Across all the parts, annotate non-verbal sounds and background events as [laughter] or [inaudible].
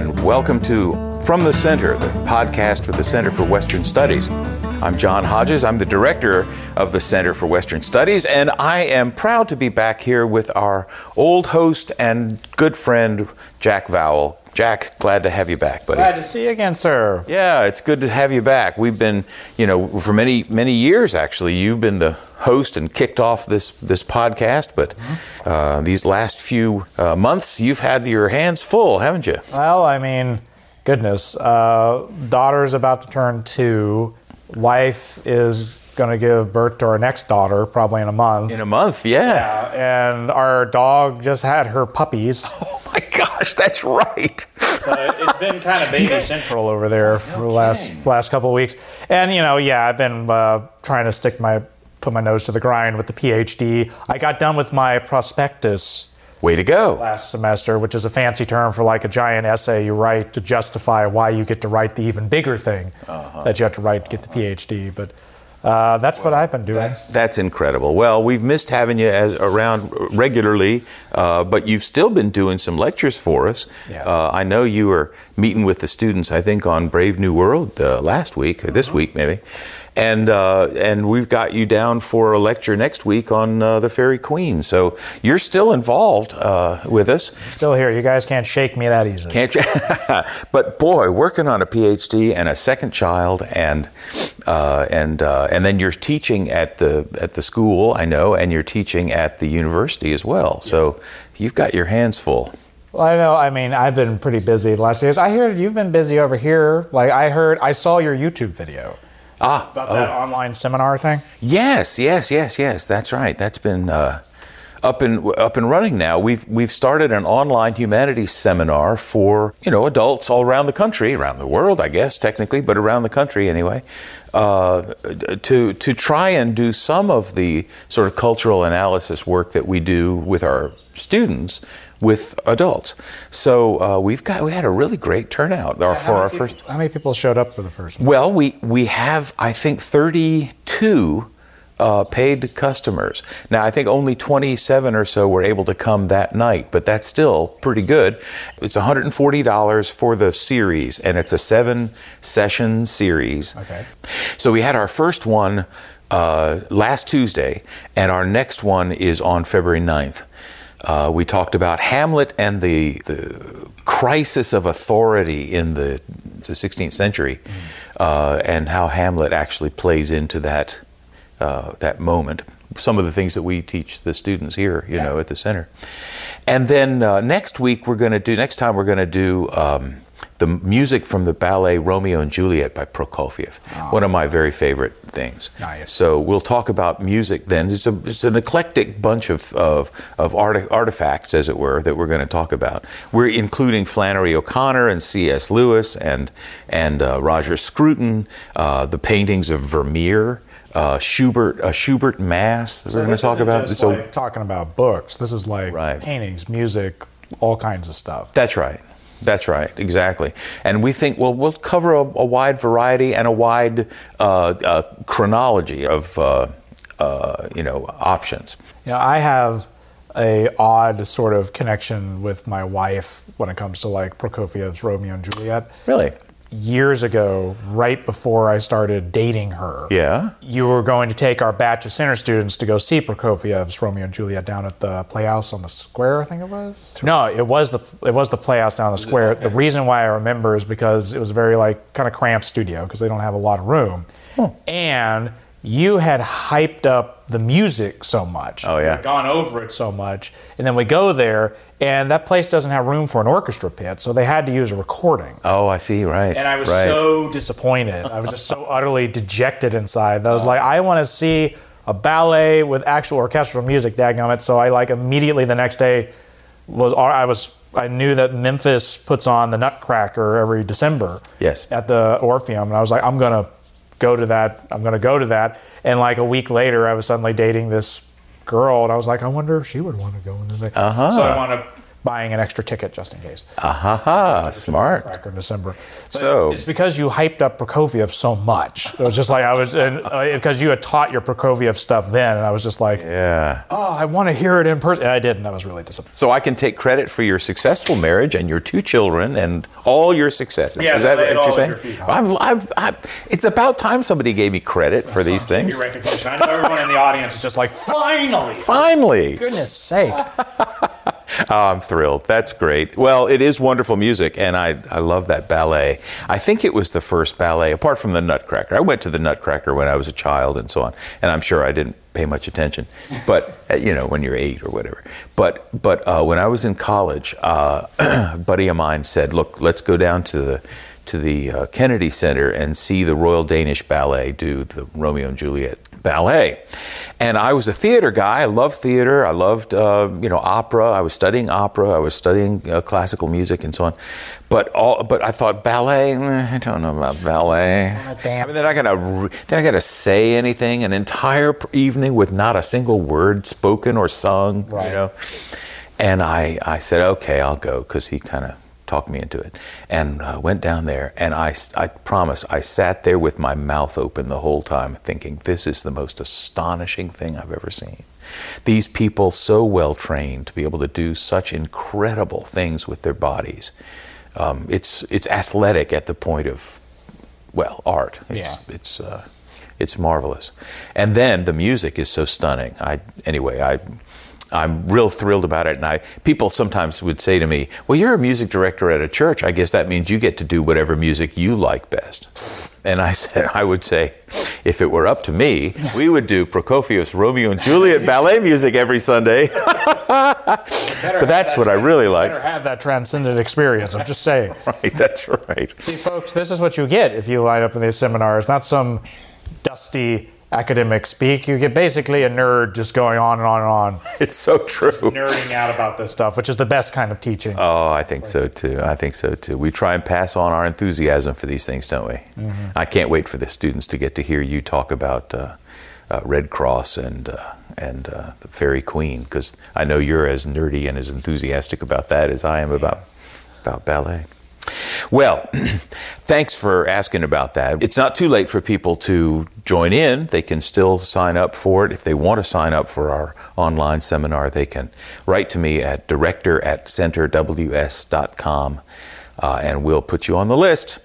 and welcome to From the Center, the podcast for the Center for Western Studies. I'm John Hodges. I'm the director of the Center for Western Studies, and I am proud to be back here with our old host and good friend, Jack Vowell. Jack, glad to have you back, buddy. Glad to see you again, sir. Yeah, it's good to have you back. We've been, you know, for many many years actually. You've been the host and kicked off this this podcast, but uh, these last few uh, months, you've had your hands full, haven't you? Well, I mean, goodness, uh, daughter's about to turn two. Wife is going to give birth to our next daughter probably in a month. In a month, yeah. and our dog just had her puppies. [laughs] Oh my gosh, that's right. So it's been kind of baby central over there for the last last couple of weeks. And you know, yeah, I've been uh, trying to stick my put my nose to the grind with the PhD. I got done with my prospectus Way to go. last semester, which is a fancy term for like a giant essay you write to justify why you get to write the even bigger thing that you have to write to get the PhD. But uh, that's what I've been doing. That's incredible. Well, we've missed having you as around regularly, uh, but you've still been doing some lectures for us. Yeah. Uh, I know you were meeting with the students. I think on Brave New World uh, last week or this week maybe, and uh, and we've got you down for a lecture next week on uh, the Faerie Queene. So you're still involved uh, with us. Still here. You guys can't shake me that easily. Can't you? [laughs] but boy, working on a PhD and a second child, and uh, and uh, and then you're teaching at the at the school, I know, and you're teaching at the university as well. So you've got your hands full. Well, I know. I mean, I've been pretty busy the last days. I hear you've been busy over here. Like I heard, I saw your YouTube video Ah, about that online seminar thing. yes, yes, yes, yes. That's right. That's been. Uh, up and up and running now. We've we've started an online humanities seminar for you know adults all around the country, around the world, I guess technically, but around the country anyway, uh, to to try and do some of the sort of cultural analysis work that we do with our students with adults. So uh, we've got we had a really great turnout our, for our first. How many people showed up for the first one? Well, we we have I think 32 uh, paid customers. Now I think only 27 or so were able to come that night, but that's still pretty good. It's $140 for the series, and it's a seven session series. Okay. So we had our first one uh, last Tuesday, and our next one is on February 9th. Uh, we talked about Hamlet and the, the crisis of authority in the, the 16th century, uh, and how Hamlet actually plays into that uh, that moment. Some of the things that we teach the students here, you know, at the center. And then uh, next week we're going to do. Next time we're going to do. Um, the music from the ballet Romeo and Juliet by Prokofiev, one of my very favorite things. Nice. So we'll talk about music then. It's, a, it's an eclectic bunch of, of, of arti- artifacts, as it were, that we're going to talk about. We're including Flannery O'Connor and C.S. Lewis and, and uh, Roger Scruton, uh, the paintings of Vermeer, uh, Schubert, uh, Schubert Mass that we're going to talk about. Just So- like talking about books. This is like Right. paintings, music, all kinds of stuff. That's right. That's right, exactly. And we think, well, we'll cover a, a wide variety and a wide uh, uh, chronology of, uh, uh, you know, options. You know, I have a odd sort of connection with my wife when it comes to like Prokofiev's Romeo and Juliet. Really? Years ago, right before I started dating her, Yeah. you were going to take our batch of center students to go see Prokofiev's Romeo and Juliet down at the Playhouse on the Square, I think it was. No, it was the it was the Playhouse down on the Square. The reason why I remember is because it was a very like kind of cramped studio because they don't have a lot of room, and you had hyped up the music so much. Oh, yeah. Gone over it so much, and then we go there, and that place doesn't have room for an orchestra pit, so they had to use a recording. Oh, I see. Right. And I was right. so disappointed. I was just so [laughs] utterly dejected inside. I was like, I want to see a ballet with actual orchestral music, dadgummit. So I like immediately the next day was I was I knew that Memphis puts on the Nutcracker every December. Yes. At the Orpheum, and I was like, I'm gonna go to that. I'm gonna go to that. And like a week later, I was suddenly dating this girl, and I was like, I wonder if she would want to go into the. Uh-huh. So I want to buying an extra ticket just in case. Ah ha smart. Cracker in December. But So- it's because you hyped up Prokofiev so much. It was just like I was, and, uh, because you had taught your Prokofiev stuff then, and I was just like, Yeah. oh, I want to hear it in person. And I didn't. I was really disappointed. So I can take credit for your successful marriage and your two children and all your successes. Yeah, Is that what you're saying? your. I'm, I'm, I'm, it's about time somebody gave me credit for these things. I know everyone in the audience is just like, finally. Finally. Goodness sake. [laughs] Oh, [laughs] I'm thrilled. That's great. Well, it is wonderful music, and I, I love that ballet. I think it was the first ballet, apart from the Nutcracker. I went to the Nutcracker when I was a child and so on, and I'm sure I didn't pay much attention, but uh, you know, when you're eight or whatever. But but uh, when I was in college, uh, [clears throat] a buddy of mine said, "Look, let's go down to the." To the uh, Kennedy Center and see the Royal Danish Ballet do the Romeo and Juliet ballet. And I was a theater guy. I loved theater. I loved, uh, you know, opera. I was studying opera. I was studying uh, classical music and so on. But all, but I thought ballet. eh, I don't know about ballet. I mean, then I gotta, re- then I gotta say anything an entire evening with not a single word spoken or sung. Right. You know. And I, I said, okay, I'll go because he kind of talked me into it. And uh, went down there, and I, I promise, I sat there with my mouth open the whole time, thinking, this is the most astonishing thing I've ever seen. These people, so well trained to be able to do such incredible things with their bodies. Um, it's, it's athletic at the point of, well, art. It's, Yeah. it's uh, it's marvelous. And then the music is so stunning. I anyway, I I'm real thrilled about it. And I people sometimes would say to me, "Well, you're a music director at a church. I guess that means you get to do whatever music you like best." And I [laughs] said, I would say, if it were up to me, we would do Prokofiev's Romeo and Juliet ballet music every Sunday. [laughs] but that's what I really like. Better have that transcendent experience. I'm just saying. [laughs] Right, that's right. See, folks, this is what you get if you line up in these seminars. Not some dusty academic speak. You get basically a nerd just going on and on and on, [laughs] It's so true. nerding out about this stuff, which is the best kind of teaching. Oh, I think so too. I think so too. We try and pass on our enthusiasm for these things, don't we? I can't wait for the students to get to hear you talk about uh, uh, Red Cross and uh, and uh, the Faerie Queene, because I know you're as nerdy and as enthusiastic about that as I am about about ballet. Well, [clears throat] thanks for asking about that. It's not too late for people to join in. They can still sign up for it. If they want to sign up for our online seminar, they can write to me at director at centerws.com uh, and we'll put you on the list.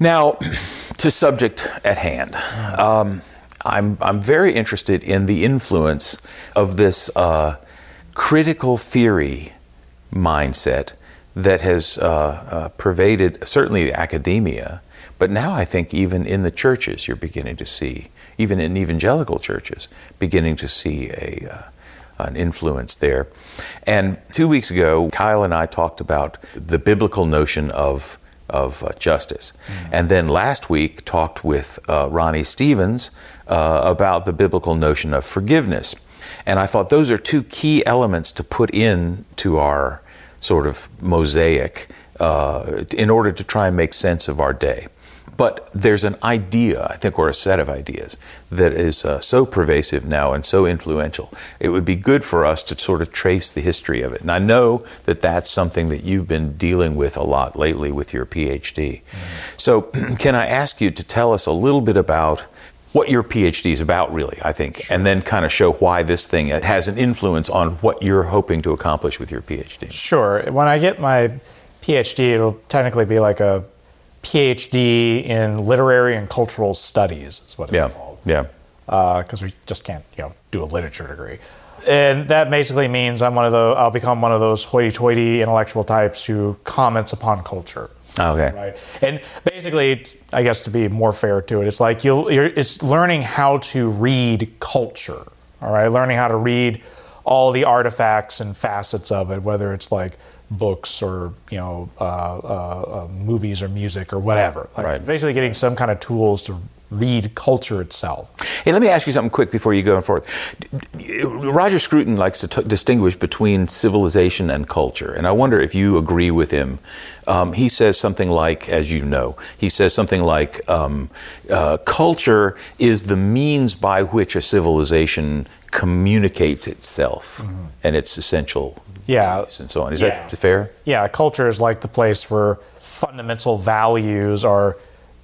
Now, [clears throat] to subject at hand. Um, I'm, I'm very interested in the influence of this uh, critical theory mindset that has uh, uh, pervaded certainly academia, but now I think even in the churches you're beginning to see, even in evangelical churches, beginning to see a uh, an influence there. And two weeks ago, Kyle and I talked about the biblical notion of of uh, justice, and then last week talked with uh, Ronnie Stevens uh, about the biblical notion of forgiveness. And I thought those are two key elements to put in to our sort of mosaic uh, in order to try and make sense of our day. But there's an idea, I think, or a set of ideas that is uh, so pervasive now and so influential. It would be good for us to sort of trace the history of it. And I know that that's something that you've been dealing with a lot lately with your PhD. So, [clears throat] can I ask you to tell us a little bit about what your PhD is about, really, I think, and then kind of show why this thing has an influence on what you're hoping to accomplish with your PhD? Sure. When I get my PhD, it'll technically be like a PhD in literary and cultural studies. Is what it's Yeah, called. yeah. Uh, because we just can't, you know, do a literature degree. And that basically means I'm one of the, I'll become one of those hoity-toity intellectual types who comments upon culture. Okay. Right. And basically, I guess to be more fair to it, it's like you'll, you're, it's learning how to read culture. All right. Learning how to read all the artifacts and facets of it, whether it's like books or you know uh, uh, uh, movies or music or whatever. Like Right. Basically, getting some kind of tools to read culture itself. Hey, let me ask you something quick before you go on forth. Roger Scruton likes to t- distinguish between civilization and culture, and I wonder if you agree with him. Um, he says something like, as you know, he says something like, um, uh, culture is the means by which a civilization communicates itself mm-hmm. and its essential yeah. and so on. Is yeah. that fair? Yeah, culture is like the place where fundamental values are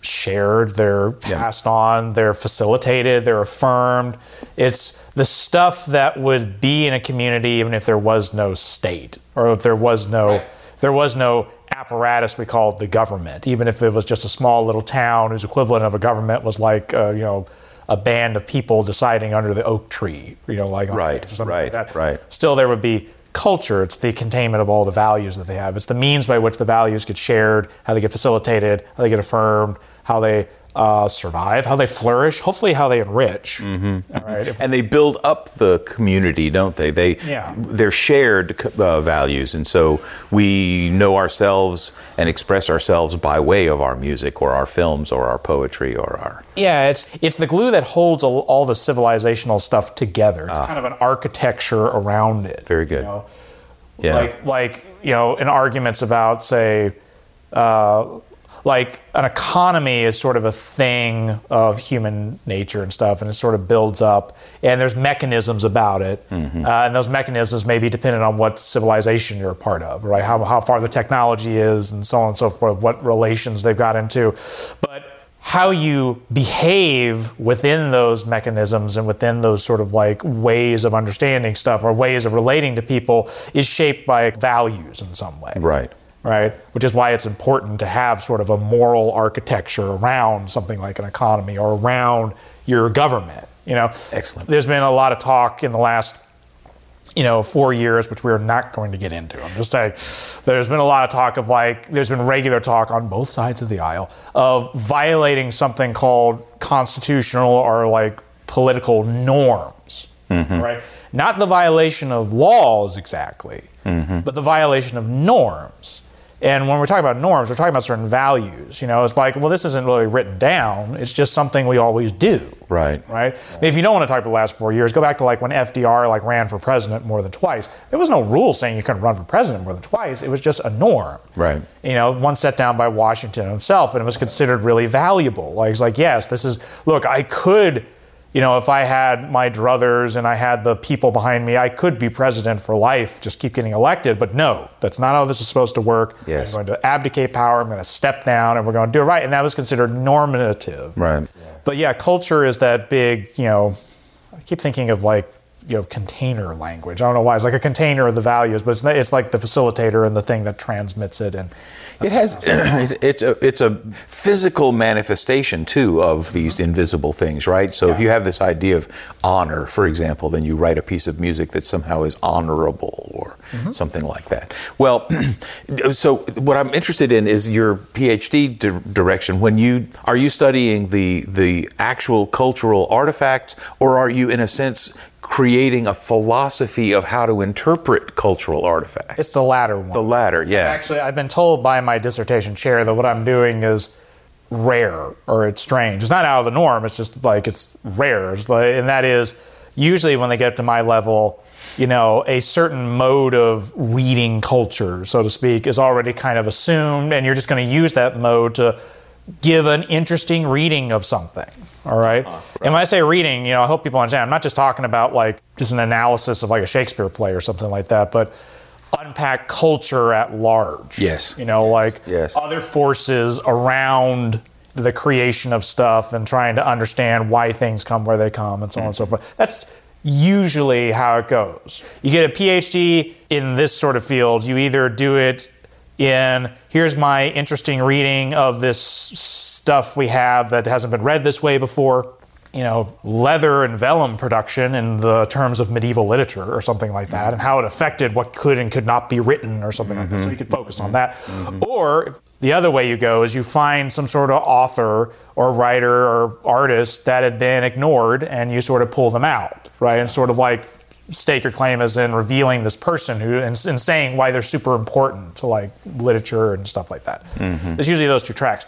shared, they're passed yeah. on, they're facilitated, they're affirmed. It's the stuff that would be in a community even if there was no state or if there was no there was no apparatus we called the government. Even if it was just a small little town whose equivalent of a government was like uh, you know a band of people deciding under the oak tree, you know, like right, right, like that. Right. Still, there would be culture. It's the containment of all the values that they have. It's the means by which the values get shared, how they get facilitated, how they get affirmed, how they uh, survive, how they flourish, hopefully how they enrich. Mm-hmm. All right, and they build up the community, don't they? They yeah. they're shared uh, values, and so we know ourselves and express ourselves by way of our music or our films or our poetry or our yeah. It's it's the glue that holds all, all the civilizational stuff together. It's ah. kind of an architecture around it. Very good. You know? Yeah, like like you know, in arguments about say. Uh, like an economy is sort of a thing of human nature and stuff, and it sort of builds up, and there's mechanisms about it, mm-hmm. uh, and those mechanisms may be dependent on what civilization you're a part of, right? How, how far the technology is, and so on and so forth, what relations they've got into, but how you behave within those mechanisms and within those sort of like ways of understanding stuff or ways of relating to people is shaped by values in some way. Right right? Which is why it's important to have sort of a moral architecture around something like an economy or around your government. You know, excellent. There's been a lot of talk in the last you know, four years, which we're not going to get into. I'm just saying, there's been a lot of talk of like, there's been regular talk on both sides of the aisle of violating something called constitutional or like political norms, mm-hmm. right? Not the violation of laws exactly, mm-hmm. but the violation of norms. And when we're talking about norms, we're talking about certain values. You know, it's like, well, this isn't really written down. It's just something we always do. Right. Right. I mean, if you don't want to talk about the last four years, go back to like when FDR like ran for president more than twice. There was no rule saying you couldn't run for president more than twice. It was just a norm. Right. You know, one set down by Washington himself, and it was considered really valuable. Like, it's like, yes, this is. Look, I could you know, if I had my druthers and I had the people behind me, I could be president for life, just keep getting elected. But no, that's not how this is supposed to work. Yes. I'm going to abdicate power, I'm going to step down, and we're going to do it right. And that was considered normative. Right. But yeah, culture is that big, you know, I keep thinking of like, you know, container language. I don't know why. It's like a container of the values, but it's, it's like the facilitator and the thing that transmits it. And it has [clears throat] it's a it's a physical manifestation too of these invisible things, right? So yeah. if you have this idea of honor, for example, then you write a piece of music that somehow is honorable or mm-hmm. something like that. Well, [clears throat] so what I'm interested in is your PhD di- direction. When you are you studying the the actual cultural artifacts, or are you in a sense creating a philosophy of how to interpret cultural artifacts? It's the latter one. The latter, yeah. Actually, I've been told by my dissertation chair that what I'm doing is rare or it's strange. It's not out of the norm. It's just like it's rare. It's like, and that is usually when they get to my level, you know, a certain mode of reading culture, so to speak, is already kind of assumed, and you're just going to use that mode to give an interesting reading of something. All right? Uh, right. And when I say reading, you know, I hope people understand. I'm not just talking about like just an analysis of like a Shakespeare play or something like that, but unpack culture at large. Yes. You know, like yes. other forces around the creation of stuff and trying to understand why things come where they come and so on and so forth. That's usually how it goes. You get a PhD in this sort of field, you either do it in here's my interesting reading of this stuff we have that hasn't been read this way before you know leather and vellum production in the terms of medieval literature or something like that and how it affected what could and could not be written or something mm-hmm. like that so you could focus on that mm-hmm. or the other way you go is you find some sort of author or writer or artist that had been ignored and you sort of pull them out right and sort of like stake your claim as in revealing this person who and, and, saying why they're super important to like literature and stuff like that. Mm-hmm. There's usually those two tracks.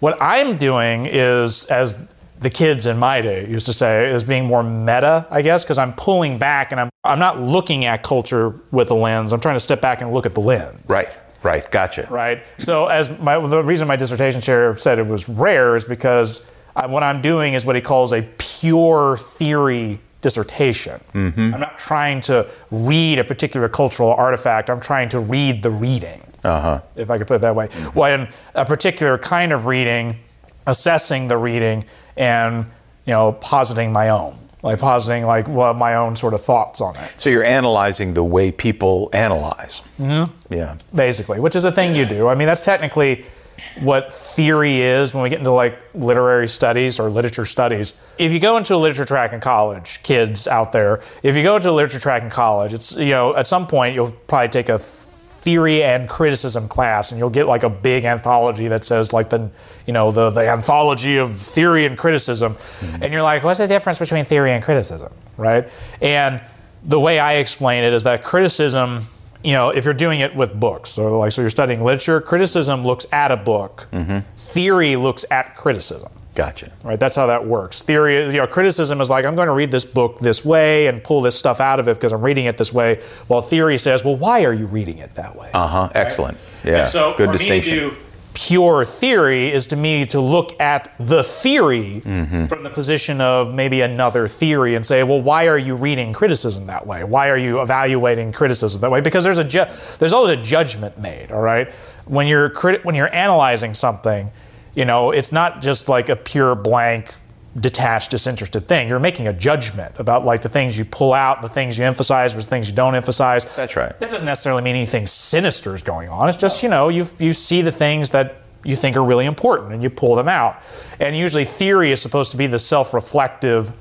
What I'm doing is as the kids in my day used to say as being more meta, I guess, because I'm pulling back and I'm I'm not looking at culture with a lens. I'm trying to step back and look at the lens. Right. Right. Gotcha. Right. So as my the reason my dissertation chair said it was rare is because I, what I'm doing is what he calls a pure theory dissertation. I'm not trying to read a particular cultural artifact. I'm trying to read the reading Uh huh. if I could put it that way. Well, in a particular kind of reading, assessing the reading and you know positing my own, like positing like well, my own sort of thoughts on it, So you're analyzing the way people analyze. Mm-hmm. Yeah. basically, which is a thing you do. I mean, that's technically what theory is when we get into like literary studies or literature studies. If you go into a literature track in college, kids out there, if you go into a literature track in college, it's you know at some point you'll probably take a theory and criticism class and you'll get like a big anthology that says like the you know the the anthology of theory and criticism. Mm-hmm. And you're like what's the difference between theory and criticism? Right? And the way i explain it is that criticism you know if you're doing it with books so like so you're studying literature criticism looks at a book theory looks at criticism Gotcha. right? That's how that works. Theory, you know, criticism is like I'm going to read this book this way and pull this stuff out of it because I'm reading it this way. While theory says, well, why are you reading it that way? Uh huh. Excellent. Yeah. And so Good for distinction. Me to do pure theory is to me to look at the theory mm-hmm. from the position of maybe another theory and say, well, why are you reading criticism that way? Why are you evaluating criticism that way? Because there's a ju- there's always a judgment made. All right, when you're crit- when you're analyzing something, you know, it's not just like a pure blank detached disinterested thing you're making a judgment about like the things you pull out the things you emphasize versus things you don't emphasize That's right. that doesn't necessarily mean anything sinister is going on. It's just, you know, you, you see the things that you think are really important and you pull them out. And usually theory is supposed to be the self reflective,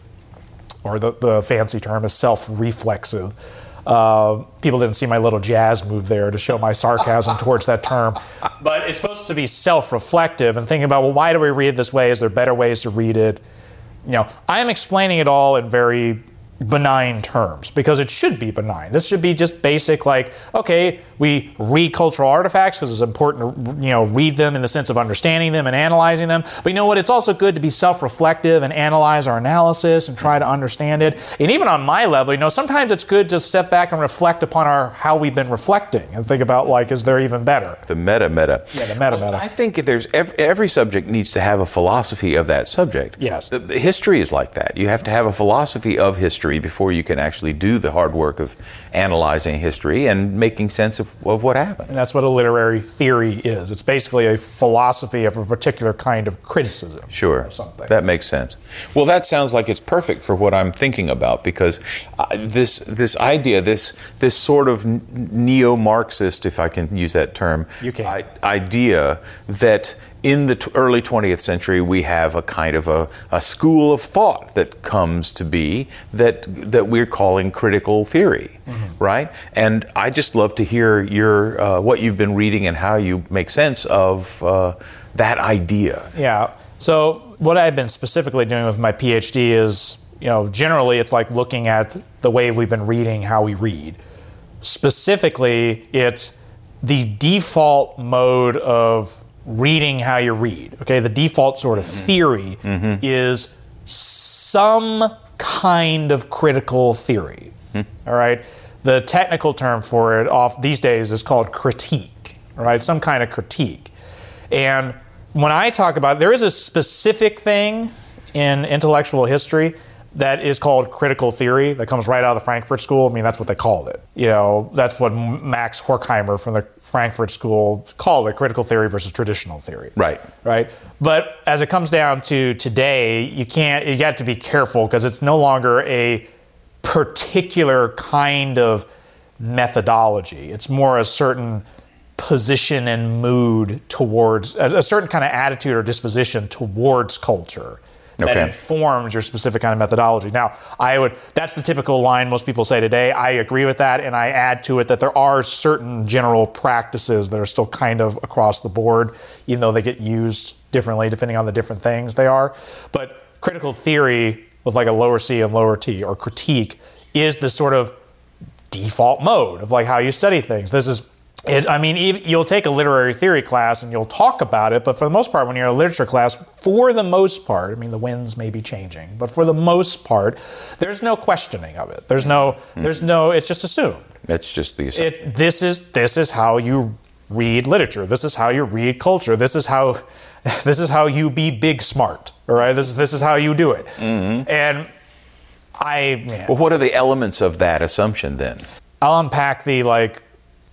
or the, the fancy term is self reflexive. Uh, people didn't see my little jazz move there to show my sarcasm [laughs] towards that term. But it's supposed to be self reflective and thinking about, well, why do we read it this way? Is there better ways to read it? you know, I am explaining it all in very benign terms because it should be benign. This should be just basic, like, okay, we read cultural artifacts because it's important to, you know, read them in the sense of understanding them and analyzing them. But you know what? It's also good to be self reflective and analyze our analysis and try to understand it. And even on my level, you know, sometimes it's good to step back and reflect upon our how we've been reflecting and think about, like, is there even better? The meta meta. Yeah, the meta meta. I think there's every, every subject needs to have a philosophy of that subject. Yes. The, the history is like that. You have to have a philosophy of history before you can actually do the hard work of analyzing history and making sense of, of what happened. And that's what a literary theory is. It's basically a philosophy of a particular kind of criticism. Sure. Something. That makes sense. Well, that sounds like it's perfect for what I'm thinking about because uh, this this idea, this this sort of neo-Marxist, if I can use that term. I- idea that in the t- early 20th century we have a kind of a, a school of thought that comes to be that that we're calling critical theory, Mm-hmm. right? And I just love to hear your uh, what you've been reading and how you make sense of uh, that idea. Yeah. So what I've been specifically doing with my PhD is, you know, generally it's like looking at the way we've been reading how we read. Specifically, it's the default mode of reading how you read. Okay, the default sort of mm-hmm. theory mm-hmm. is some kind of critical theory. Mm-hmm. All right. The technical term for it off these days is called critique. All right, some kind of critique. And when I talk about there is a specific thing in intellectual history that is called critical theory that comes right out of the Frankfurt School. I mean, that's what they called it. You know, that's what Max Horkheimer from the Frankfurt School called it critical theory versus traditional theory. Right. Right. But as it comes down to today, you can't, you have to be careful because it's no longer a particular kind of methodology. It's more a certain position and mood towards a, a certain kind of attitude or disposition towards culture that Okay. informs your specific kind of methodology. Now, I would that's the typical line most people say today. I agree with that and I add to it that there are certain general practices that are still kind of across the board even though they get used differently depending on the different things they are. But critical theory with like a lower C and lower T or critique is the sort of default mode of like how you study things. This is It, I mean, you'll take a literary theory class and you'll talk about it, but for the most part, when you're in a literature class, for the most part, I mean, the winds may be changing, but for the most part, there's no questioning of it. There's no, there's no. It's just assumed. It's just the It, this is this is how you read literature. This is how you read culture. This is how [laughs] this is how you be big smart. All right. This is this is how you do it. Mm-hmm. And I man, Well, what are the elements of that assumption then? I'll unpack the like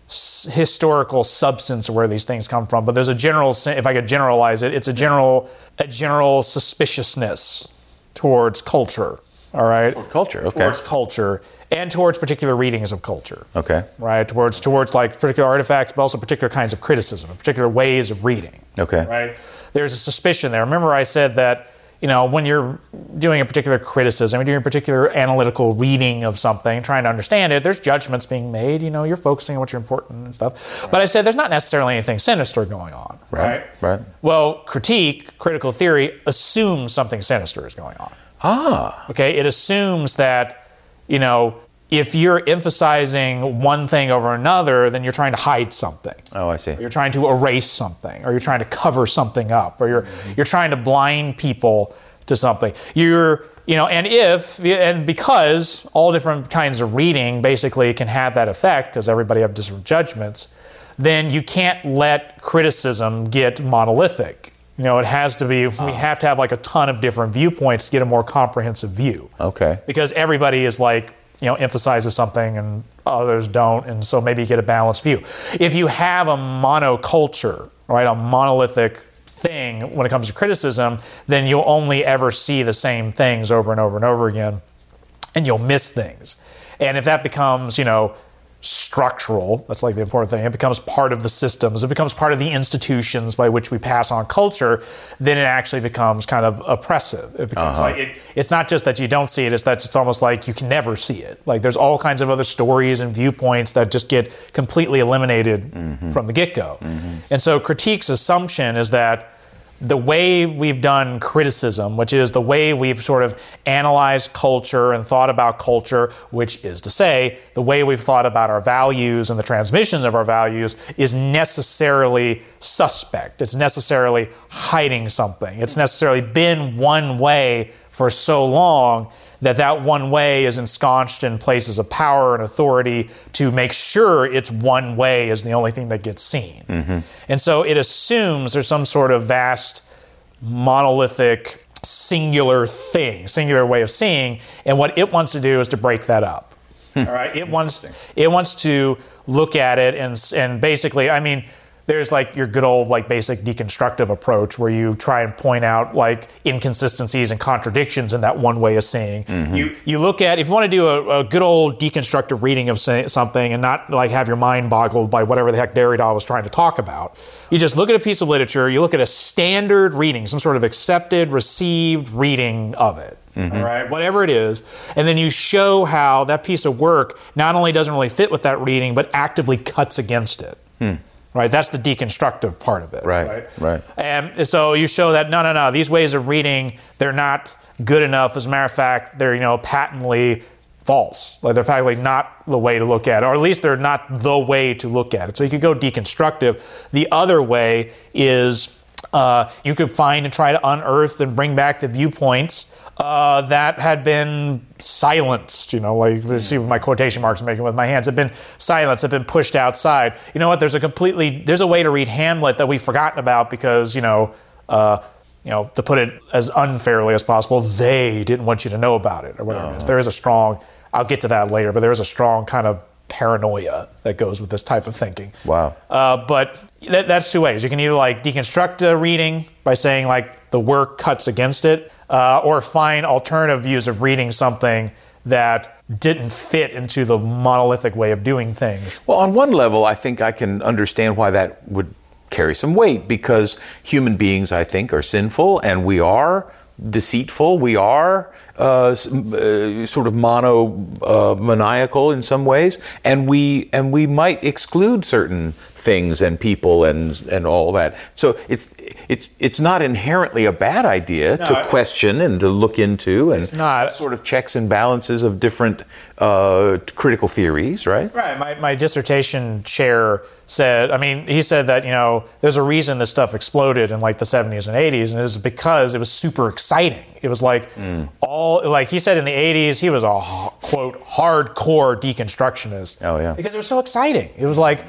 s- historical substance of where these things come from. But there's a general, if I could generalize it, it's a general a general suspiciousness towards culture. All right. Culture. Okay. Towards culture and towards particular readings of culture. Okay. right? Towards towards like particular artifacts, but also particular kinds of criticism, particular ways of reading. Okay. Right? There's a suspicion there. Remember, I said that you know when you're doing a particular criticism, you're doing a particular analytical reading of something, trying to understand it. There's judgments being made. You know, you're focusing on what's important and stuff. But I said there's not necessarily anything sinister going on. Right. Right. Well, critique, critical theory assumes something sinister is going on. Ah. Okay, it assumes that, you know, if you're emphasizing one thing over another, then you're trying to hide something. Oh, I see. You're trying to erase something, or you're trying to cover something up, or you're mm-hmm. you're trying to blind people to something. You're you know, and if and because all different kinds of reading basically can have that effect, because everybody have different judgments, then you can't let criticism get monolithic. You know, it has to be. We ah. have to have like a ton of different viewpoints to get a more comprehensive view Okay. because everybody is like you know emphasizes something and others don't and so maybe you get a balanced view. If you have a monoculture right a monolithic thing when it comes to criticism then you'll only ever see the same things over and over and over again and you'll miss things. And if that becomes you know structural that's like the important thing it becomes part of the systems it becomes part of the institutions by which we pass on culture then it actually becomes kind of oppressive. It becomes uh-huh. like it, it's not just that you don't see it it's that it's almost like you can never see it. Like there's all kinds of other stories and viewpoints that just get completely eliminated mm-hmm. from the get-go. Mm-hmm. And so critique's assumption is that the way we've done criticism, which is the way we've sort of analyzed culture and thought about culture, which is to say, the way we've thought about our values and the transmission of our values is necessarily suspect. It's necessarily hiding something. It's necessarily been one way for so long that that one way is ensconced in places of power and authority to make sure its one way is the only thing that gets seen. Mm-hmm. And so it assumes there's some sort of vast, monolithic, singular thing, singular way of seeing, and what it wants to do is to break that up. Hmm. All right, it wants it wants to look at it and and basically, I mean, there's like your good old like basic deconstructive approach where you try and point out like inconsistencies and contradictions in that one way of seeing. Mm-hmm. You you look at if you want to do a, a good old deconstructive reading of say, something and not like have your mind boggled by whatever the heck Derrida was trying to talk about. You just look at a piece of literature, you look at a standard reading, some sort of accepted, received reading of it. Mm-hmm. All right, whatever it is, and then you show how that piece of work not only doesn't really fit with that reading, but actively cuts against it. Hmm. Right, that's the deconstructive part of it. Right, right. right. And so you show that no, no, no, these ways of reading they're not good enough. As a matter of fact, they're you know patently false. Like they're probably not the way to look at it, or at least they're not the way to look at it. So you could go deconstructive. The other way is uh, you could find and try to unearth and bring back the viewpoints uh, that had been silenced. You know, like you see my quotation marks I'm making with my hands have been silenced, have been pushed outside. You know what? There's a completely there's a way to read Hamlet that we've forgotten about because you know. Uh, you know, to put it as unfairly as possible, they didn't want you to know about it or whatever it is. There is a strong, I'll get to that later, but there is a strong kind of paranoia that goes with this type of thinking. Wow. Uh, but that, that's two ways. You can either like deconstruct a reading by saying like the work cuts against it, uh, or find alternative views of reading something that didn't fit into the monolithic way of doing things. Well, on one level, I think I can understand why that would carry some weight because human beings, I think, are sinful and we are deceitful. We are uh, uh, sort of mono uh, maniacal in some ways, and we and we might exclude certain things and people and and all that. So it's it's it's not inherently a bad idea to it- question and to look into and It's not. sort of checks and balances of different uh, critical theories, right? Right. My, my dissertation chair said, I mean, he said that, you know, there's a reason this stuff exploded in like the 70s and 80s, and it was because it was super exciting. It was like all, like he said in the 80s, he was a quote, hardcore deconstructionist. Oh, yeah. Because it was so exciting. It was like,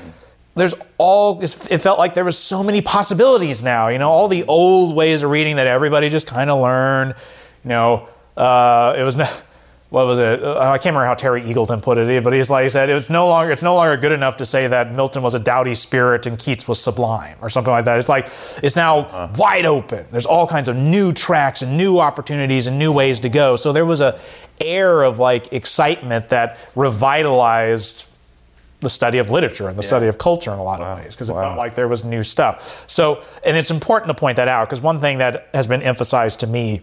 there's all, it felt like there was so many possibilities now, you know, all the old ways of reading that everybody just kind of learned, you know, uh, it was not, [laughs] what was it? Uh, I can't remember how Terry Eagleton put it, but he's like he said it's no longer it's no longer good enough to say that Milton was a dowdy spirit and Keats was sublime or something like that. It's like it's now wide open. There's all kinds of new tracks and new opportunities and new ways to go. So there was a air of like excitement that revitalized the study of literature and the study of culture in a lot of ways because it felt like there was new stuff. So, and it's important to point that out because one thing that has been emphasized to me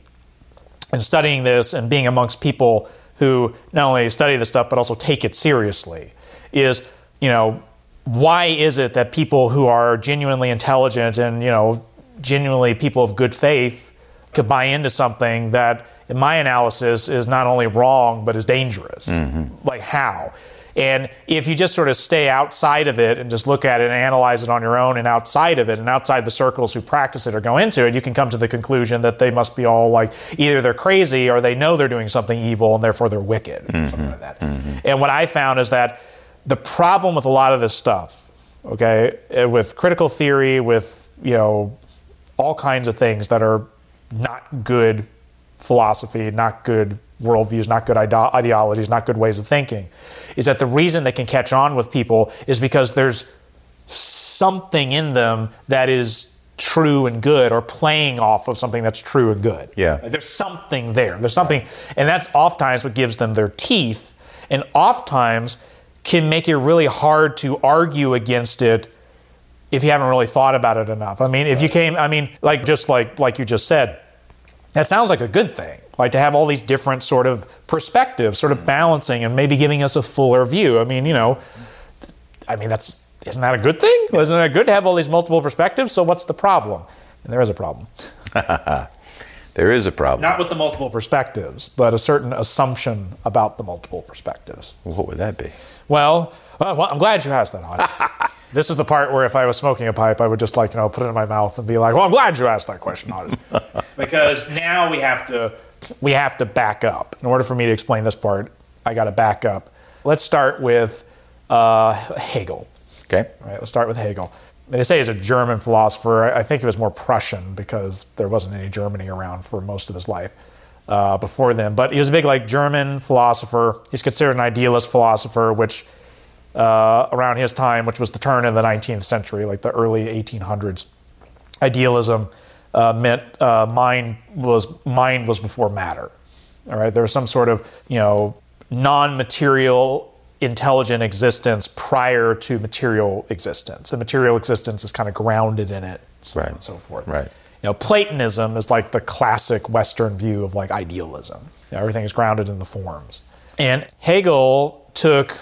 in studying this and being amongst people who not only study this stuff but also take it seriously is, you know, why is it that people who are genuinely intelligent and, you know, genuinely people of good faith could buy into something that, in my analysis, is not only wrong but is dangerous? Mm-hmm. Like, how? And if you just sort of stay outside of it and just look at it and analyze it on your own and outside of it and outside the circles who practice it or go into it, you can come to the conclusion that they must be all like either they're crazy or they know they're doing something evil and therefore they're wicked, or something like that. And what I found is that the problem with a lot of this stuff, okay, eh, with critical theory, with, you know, all kinds of things that are not good philosophy, not good worldviews, not good ide- ideologies, not good ways of thinking, is that the reason they can catch on with people is because there's something in them that is true and good or playing off of something that's true and good. Yeah. There's something there. There's something, and that's oftentimes what gives them their teeth, and oftentimes can make it really hard to argue against it if you haven't really thought about it enough. I mean, if you came, I mean, like just like like you just said, that sounds like a good thing. Like to have all these different sort of perspectives, sort of balancing and maybe giving us a fuller view. I mean, you know, I mean that's isn't that a good thing? Isn't it good to have all these multiple perspectives? So what's the problem? And there is a problem. [laughs] There is a problem. Not with the multiple perspectives, but a certain assumption about the multiple perspectives. what would that be? Well, uh, well, I'm glad you asked that, Audie. [laughs] this is the part where if I was smoking a pipe, I would just like, you know, put it in my mouth and be like, well, I'm glad you asked that question, Audie. [laughs] because now we have to we have to back up. In order for me to explain this part, I got to back up. Let's start with uh, Hegel. Okay. All right, let's start with Hegel. They say he's a German philosopher. I think he was more Prussian because there wasn't any Germany around for most of his life uh, before then. But he was a big like German philosopher. He's considered an idealist philosopher, which uh, around his time, which was the turn of the 19th century, like the early 1800s, idealism uh, meant uh, mind was mind was before matter. All right, there was some sort of you know non-material intelligent existence prior to material existence, and material existence is kind of grounded in it, so Right. and so forth. Right. You know, Platonism is like the classic Western view of like idealism. You know, everything is grounded in the forms. And Hegel took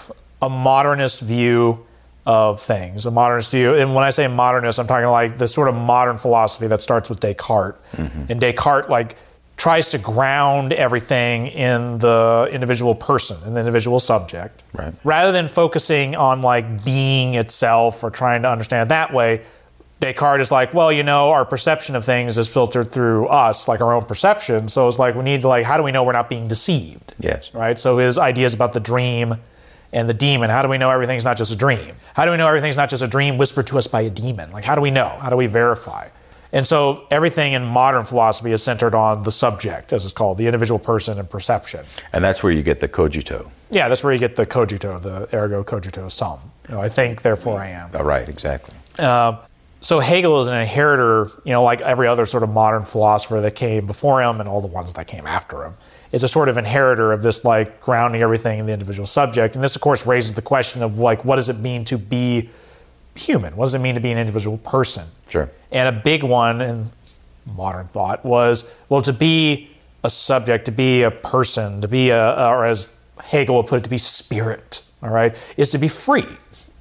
a modernist view of things, a modernist view. And when I say modernist, I'm talking like the sort of modern philosophy that starts with Descartes. Mm-hmm. And Descartes like tries to ground everything in the individual person, in the individual subject. Right. Rather than focusing on like being itself or trying to understand it that way, Descartes is like, well, you know, our perception of things is filtered through us, like our own perception. So it's like we need to like, how do we know we're not being deceived? Yes. Right. So his ideas about the dream and the demon. How do we know everything's not just a dream? How do we know everything's not just a dream whispered to us by a demon? Like, how do we know? How do we verify? And so everything in modern philosophy is centered on the subject, as it's called, the individual person and perception. And that's where you get the cogito. Yeah, that's where you get the cogito, the ergo cogito sum. You know, I think, therefore I am. Oh, right, exactly. Um, so Hegel is an inheritor, you know, like every other sort of modern philosopher that came before him and all the ones that came after him, is a sort of inheritor of this like grounding everything in the individual subject. And this, of course, raises the question of like, what does it mean to be human? What does it mean to be an individual person? Sure. And a big one in modern thought was, well, to be a subject, to be a person, to be a, or as Hegel would put it, to be spirit, all right, is to be free.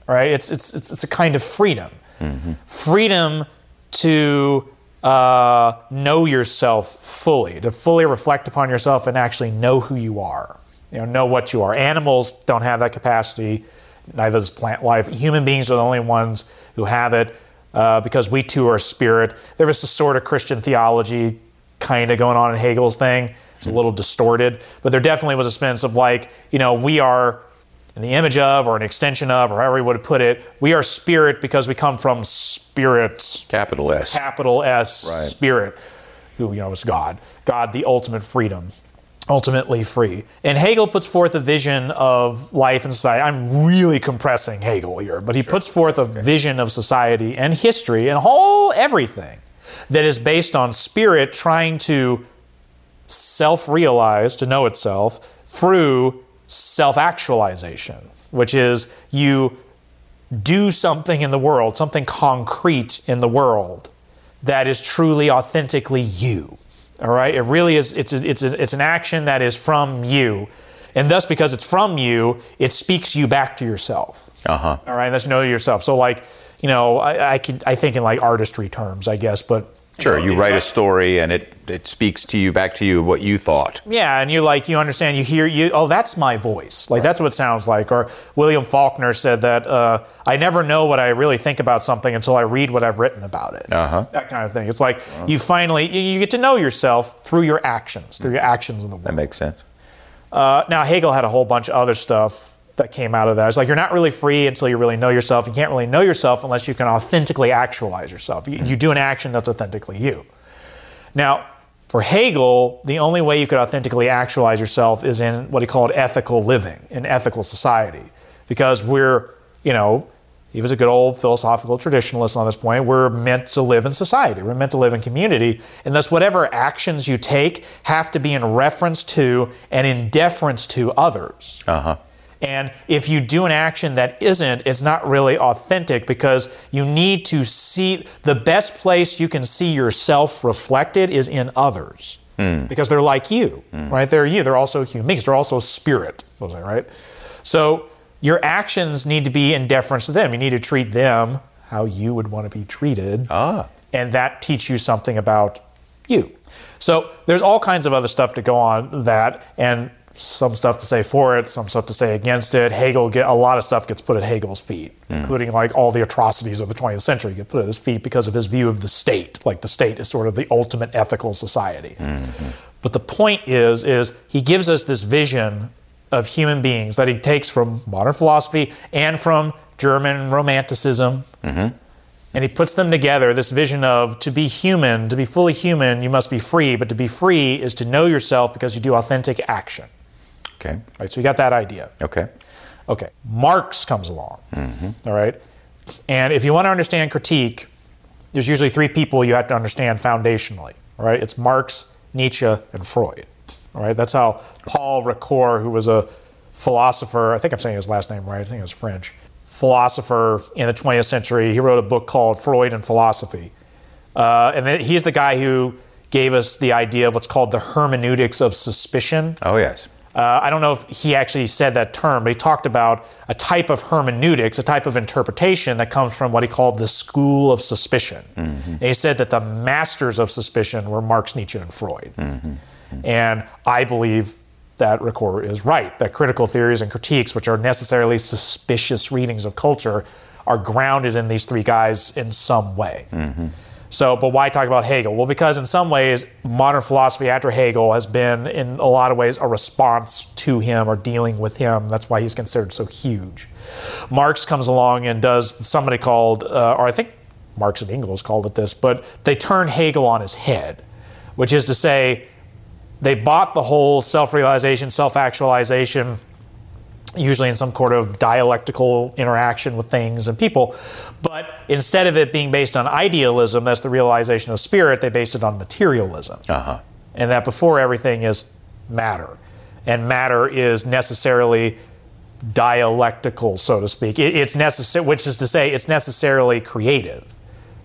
All right, it's it's it's, it's a kind of freedom, mm-hmm. freedom to uh, know yourself fully, to fully reflect upon yourself and actually know who you are. You know, know what you are. Animals don't have that capacity. Neither does plant life. Human beings are the only ones who have it uh, because we too are spirit. There was a sort of Christian theology kind of going on in Hegel's thing. It's a little distorted, but there definitely was a sense of like, you know, we are in the image of or an extension of, or however you would put it, we are spirit because we come from spirit, Capital S. capital S, Right. spirit, who you know is God. God, the ultimate freedom, ultimately free. And Hegel puts forth a vision of life and society. I'm really compressing Hegel here, but he puts forth a vision of society and history and whole everything that is based on spirit trying to self realize, to know itself, through self actualization, which is you do something in the world, something concrete in the world that is truly authentically you. All right? It really is, it's, a, it's, a, it's an action that is from you. And thus, because it's from you, it speaks you back to yourself. Uh huh. All right, that's know yourself. So, like, you know, I, I could I think in like artistry terms, I guess, but Sure. You write a story and it, it speaks to you, back to you, what you thought. yeah, and you like you understand, you hear you. Oh, that's my voice. Like that's what it sounds like. Or William Faulkner said that uh, I never know what I really think about something until I read what I've written about it. Uh huh. That kind of thing. It's like you finally you you get to know yourself through your actions, through your actions in the world. That makes sense. Uh, now Hegel had a whole bunch of other stuff that came out of that. It's like you're not really free until you really know yourself. You can't really know yourself unless you can authentically actualize yourself. You, you do an action that's authentically you. Now, for Hegel, the only way you could authentically actualize yourself is in what he called ethical living, in ethical society, because we're, you know, he was a good old philosophical traditionalist on this point. We're meant to live in society. We're meant to live in community. And thus, whatever actions you take have to be in reference to and in deference to others. Uh huh. And if you do an action that isn't, it's not really authentic because you need to see the best place you can see yourself reflected is in others. Because they're like you, right? They're you. They're also human beings. They're also spirit, was I right? So your actions need to be in deference to them. You need to treat them how you would want to be treated Ah. and that teach you something about you. So there's all kinds of other stuff to go on that, and some stuff to say for it, some stuff to say against it. Hegel get a lot of stuff gets put at Hegel's feet, mm. including like all the atrocities of the 20th century get put at his feet because of his view of the state. Like the state is sort of the ultimate ethical society. Mm-hmm. But the point is, is he gives us this vision of human beings that he takes from modern philosophy and from German Romanticism. Mm-hmm. And he puts them together this vision of to be human, to be fully human, you must be free. But to be free is to know yourself because you do authentic action. Okay. Right? So you got that idea. Okay. Okay. Marx comes along. all right. And if you want to understand critique, there's usually three people you have to understand foundationally. All right. It's Marx, Nietzsche, and Freud. All right. That's how Paul Ricoeur, who was a philosopher, I think I'm saying his last name right, I think it was French, philosopher in the 20th century, he wrote a book called Freud and Philosophy. Uh, and then he's the guy who gave us the idea of what's called the hermeneutics of suspicion. Oh, yes. Uh, I don't know if he actually said that term, but he talked about a type of hermeneutics, a type of interpretation that comes from what he called the school of suspicion. Mm-hmm. And he said that the masters of suspicion were Marx, Nietzsche, and Freud. Mm-hmm. Mm-hmm. And I believe that Ricoeur is right, that critical theories and critiques, which are necessarily suspicious readings of culture, are grounded in these three guys in some way. So, but why talk about Hegel? Well, because in some ways, modern philosophy after Hegel has been, in a lot of ways, a response to him or dealing with him. That's why he's considered so huge. Marx comes along and does somebody called, uh, or I think Marx and Engels called it this, but they turn Hegel on his head, which is to say, they bought the whole self realization, self actualization, usually in some sort of dialectical interaction with things and people. But instead of it being based on idealism, that's the realization of spirit, they based it on materialism. Uh huh. And that before everything is matter. And matter is necessarily dialectical, so to speak. It, it's necessary, which is to say, it's necessarily creative.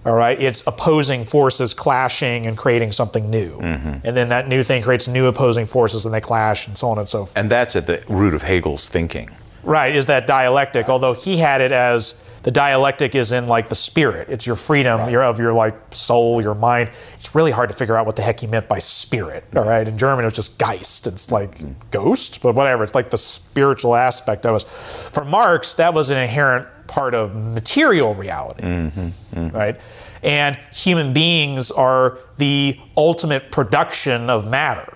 All right, it's opposing forces clashing and creating something new, and then that new thing creates new opposing forces, and they clash, and so on and so forth. And that's at the root of Hegel's thinking. right, is that dialectic, although he had it as the dialectic is in like the spirit. It's your freedom right. your, of your like soul, your mind. It's really hard to figure out what the heck he meant by spirit. All right. In German, it was just Geist. It's like mm-hmm. ghost, but whatever. It's like the spiritual aspect of us. For Marx, that was an inherent part of material reality. Mm-hmm. Mm-hmm. Right. And human beings are the ultimate production of matter.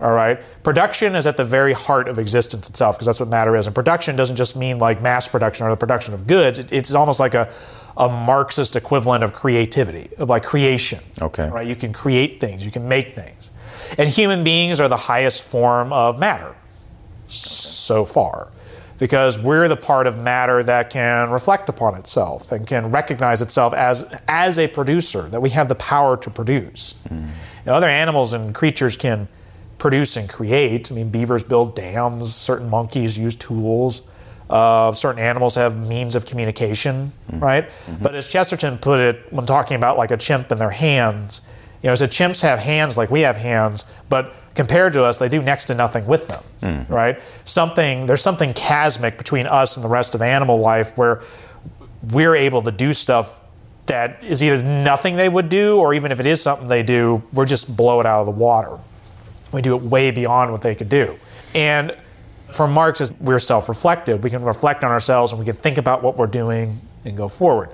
All right. Production is at the very heart of existence itself because that's what matter is. And production doesn't just mean like mass production or the production of goods. It, it's almost like a, a Marxist equivalent of creativity, of like creation. Okay. Right. You can create things. You can make things. And human beings are the highest form of matter okay. so far because we're the part of matter that can reflect upon itself and can recognize itself as as a producer that we have the power to produce. Mm. Know, other animals and creatures can produce and create. I mean, beavers build dams, certain monkeys use tools. Uh, certain animals have means of communication, mm-hmm. right? Mm-hmm. But as Chesterton put it when talking about like a chimp and their hands, you know, said chimps have hands like we have hands, but compared to us, they do next to nothing with them, mm-hmm. right? Something there's something chasmic between us and the rest of animal life where we're able to do stuff that is either nothing they would do, or even if it is something they do, we're just blow it out of the water. We do it way beyond what they could do. And for Marx, we're self reflective. We can reflect on ourselves and we can think about what we're doing and go forward.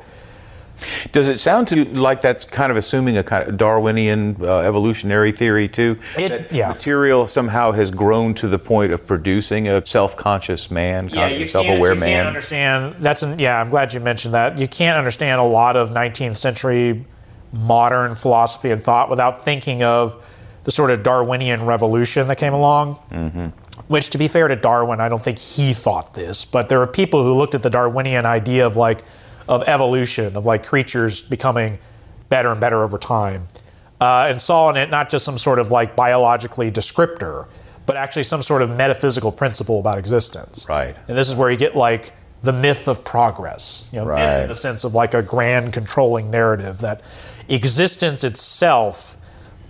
Does it sound to you like that's kind of assuming a kind of Darwinian uh, evolutionary theory too? It, yeah. Material somehow has grown to the point of producing a self-conscious man, yeah, self-aware you man. Can't understand that's an, yeah. I'm glad you mentioned that. You can't understand a lot of 19th century modern philosophy and thought without thinking of the sort of Darwinian revolution that came along. Mm-hmm. Which, to be fair to Darwin, I don't think he thought this, but there are people who looked at the Darwinian idea of like of evolution, of like creatures becoming better and better over time, uh, and saw in it not just some sort of like biologically descriptor, but actually some sort of metaphysical principle about existence. Right. And this is where you get like the myth of progress, you know, right. in the sense of like a grand controlling narrative that existence itself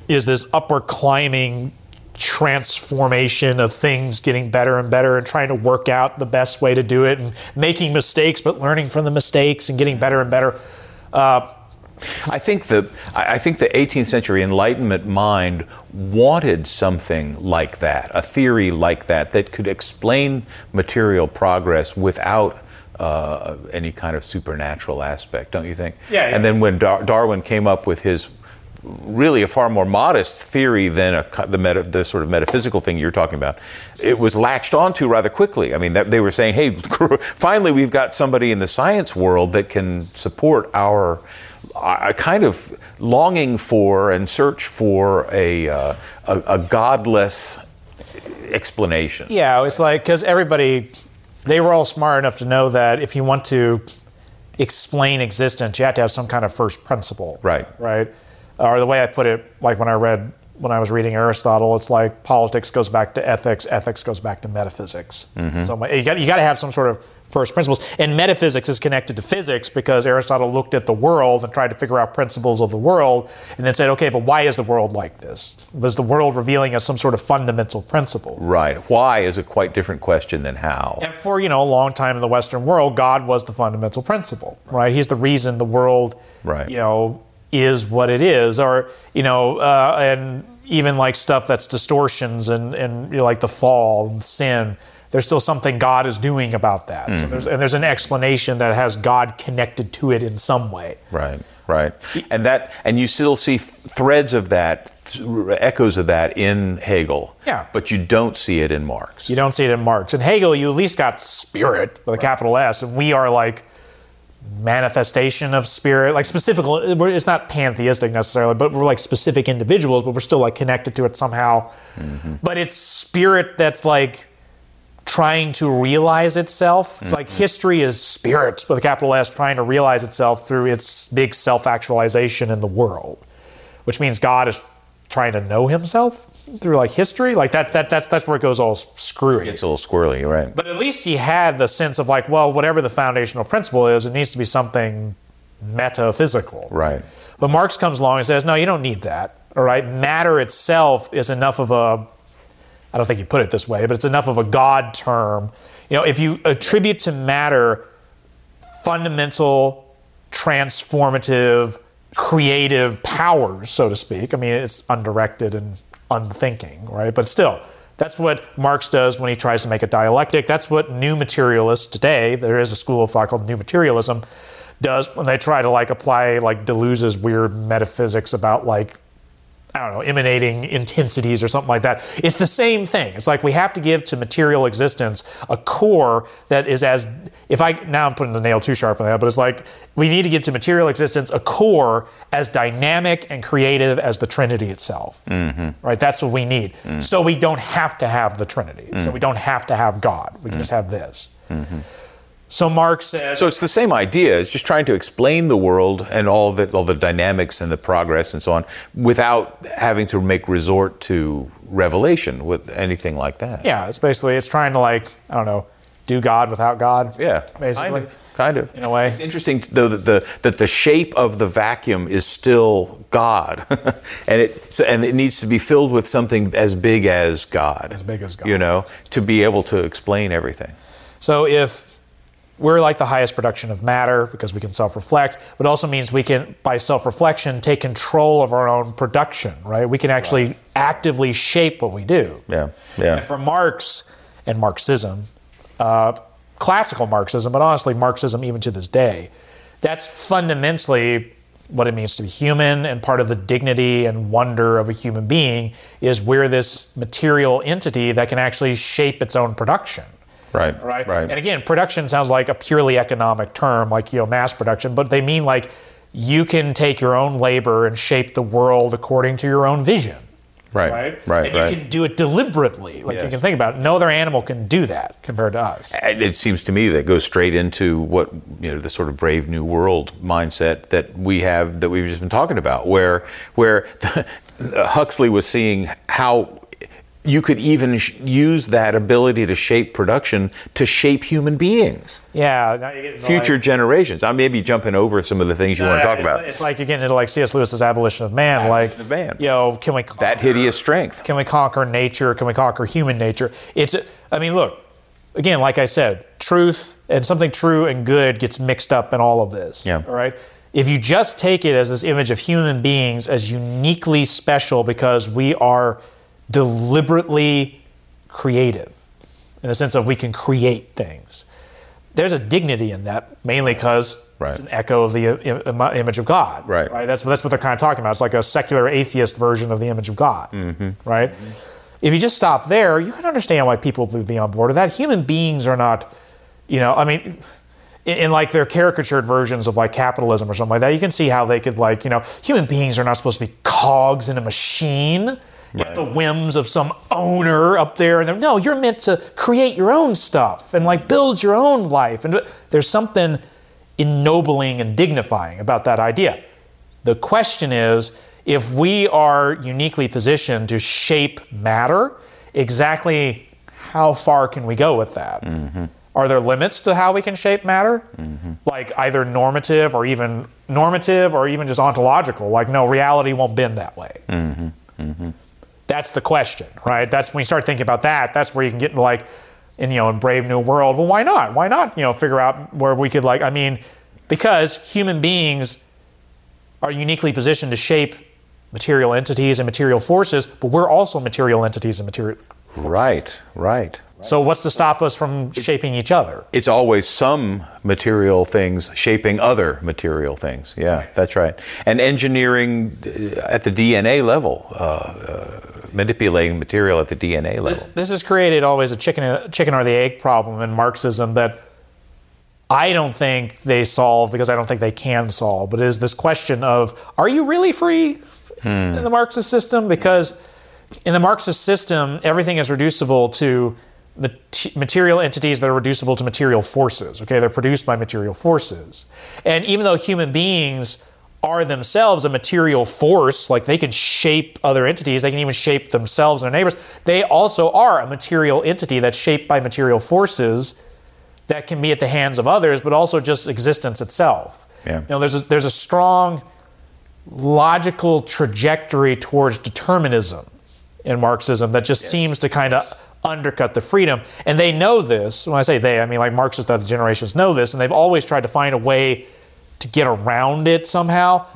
is this upward climbing transformation of things getting better and better and trying to work out the best way to do it and making mistakes but learning from the mistakes and getting better and better. Uh, I think the I think the 18th century Enlightenment mind wanted something like that, a theory like that that could explain material progress without uh, any kind of supernatural aspect, don't you think? Yeah. yeah. And then when Dar- Darwin came up with his really a far more modest theory than a, the, meta, the sort of metaphysical thing you're talking about. It was latched onto rather quickly. I mean, that, they were saying, hey, [laughs] finally we've got somebody in the science world that can support our kind of longing for and search for a, uh, a, a godless explanation. Yeah, it's like, because everybody, they were all smart enough to know that if you want to explain existence, you have to have some kind of first principle. Right. Right or the way I put it, like when I read when I was reading Aristotle, it's like politics goes back to ethics, ethics goes back to metaphysics. Mm-hmm. So you got you got to have some sort of first principles, and metaphysics is connected to physics because Aristotle looked at the world and tried to figure out principles of the world, and then said, okay, but why is the world like this? Was the world revealing us some sort of fundamental principle? Right. Why is a quite different question than how. And for you know a long time in the Western world, God was the fundamental principle. Right. He's the reason the world. Right. You know is what it is, or you know, uh, and even like stuff that's distortions and and you know, like the fall and sin. There's still something God is doing about that, mm-hmm. so there's, and there's an explanation that has God connected to it in some way. Right, right, and that, and you still see threads of that, echoes of that in Hegel. Yeah, but you don't see it in Marx. You don't see it in Marx. In Hegel, you at least got spirit with a capital S, and we are like manifestation of spirit like specific it's not pantheistic necessarily but we're like specific individuals but we're still like connected to it somehow mm-hmm. but it's spirit that's like trying to realize itself mm-hmm. like history is spirit with a capital s trying to realize itself through its big self-actualization in the world which means god is trying to know himself through like history like that that that's that's where it goes all screwy it's a little squirrely right but at least he had the sense of like well whatever the foundational principle is it needs to be something metaphysical right but marx comes along and says no you don't need that all right matter itself is enough of a I don't think you put it this way, but it's enough of a God term. You know, if you attribute to matter fundamental, transformative, creative powers, so to speak. I mean, it's undirected and unthinking, right? But still, that's what Marx does when he tries to make a dialectic. That's what new materialists today, there is a school of thought called new materialism, does when they try to like apply like Deleuze's weird metaphysics about like I don't know, emanating intensities or something like that. It's the same thing. It's like we have to give to material existence a core that is as, if I, now I'm putting the nail too sharp on that, but it's like we need to give to material existence a core as dynamic and creative as the Trinity itself. Mm-hmm. Right? That's what we need. Mm-hmm. So we don't have to have the Trinity. Mm-hmm. So we don't have to have God. We can just have this. Mm-hmm. So Marx said. So it's the same idea. It's just trying to explain the world and all the all the dynamics and the progress and so on, without having to make resort to revelation with anything like that. Yeah, it's basically it's trying to like I don't know, do God without God. Yeah, basically. Kind of, kind of. In a way, it's interesting though that the that the shape of the vacuum is still God, [laughs] and it and it needs to be filled with something as big as God. As big as God. You know, to be able to explain everything. So if we're like the highest production of matter because we can self reflect, but also means we can, by self reflection, take control of our own production, right? We can actually right. actively shape what we do. Yeah, yeah. And for Marx and Marxism, uh, classical Marxism, but honestly, Marxism even to this day, that's fundamentally what it means to be human and part of the dignity and wonder of a human being is we're this material entity that can actually shape its own production Right. Right. Right. And again, production sounds like a purely economic term, like you know, mass production, but they mean like you can take your own labor and shape the world according to your own vision. Right. Right. Right. And you right. can do it deliberately. Like yes. you can think about it. No other animal can do that compared to us. It seems to me that goes straight into what you know the sort of brave new world mindset that we have that we've just been talking about, where where [laughs] Huxley was seeing how you could even sh- use that ability to shape production to shape human beings. Yeah, future like, generations. I may be jumping over some of the things you no, want to talk it's, about. It's like again, into like C.S. Lewis's abolition of man. Abolition like, of man. you know, can we conquer, that hideous strength? Can we conquer nature? Can we conquer human nature? It's. I mean, look. Again, like I said, truth and something true and good gets mixed up in all of this. Yeah. All right. If you just take it as this image of human beings as uniquely special because we are deliberately creative in the sense of we can create things. There's a dignity in that, mainly because right. it's an echo of the image of God. Right. right. That's, that's what they're kind of talking about. It's like a secular atheist version of the image of God. Mm-hmm. Right. Mm-hmm. If you just stop there, you can understand why people would be on board with that. Human beings are not, you know, I mean, in, in, like their caricatured versions of like capitalism or something like that, you can see how they could like, you know, human beings are not supposed to be cogs in a machine right. the whims of some owner up there. And no, you're meant to create your own stuff and like build your own life. And there's something ennobling and dignifying about that idea. The question is if we are uniquely positioned to shape matter, exactly how far can we go with that? Mm-hmm. Are there limits to how we can shape matter? Mm-hmm. Like either normative or even normative or even just ontological? Like, no, reality won't bend that way. Mm-hmm. That's the question, right? That's when you start thinking about that. That's where you can get into like, in you know, in Brave New World. Well, why not? Why not? You know, figure out where we could like. I mean, because human beings are uniquely positioned to shape material entities and material forces, but we're also material entities and material. Right, right. So what's to stop us from shaping each other? It's always some material things shaping other material things. Yeah, that's right. And engineering uh, at the DNA level, uh, uh, manipulating material at the DNA level. This, this has created always a chicken, chicken or the egg problem in Marxism that I don't think they solve because I don't think they can solve. But it is this question of are you really free hmm. in the Marxist system? Because in the Marxist system, everything is reducible to material entities that are reducible to material forces. Okay, they're produced by material forces. And even though human beings are themselves a material force, like they can shape other entities, they can even shape themselves and their neighbors, they also are a material entity that's shaped by material forces that can be at the hands of others, but also just existence itself. Yeah. You know, there's a, there's a strong logical trajectory towards determinism in Marxism that just seems to kind of undercut the freedom. And they know this. When I say they, I mean like Marxists other generations know this, and they've always tried to find a way to get around it somehow.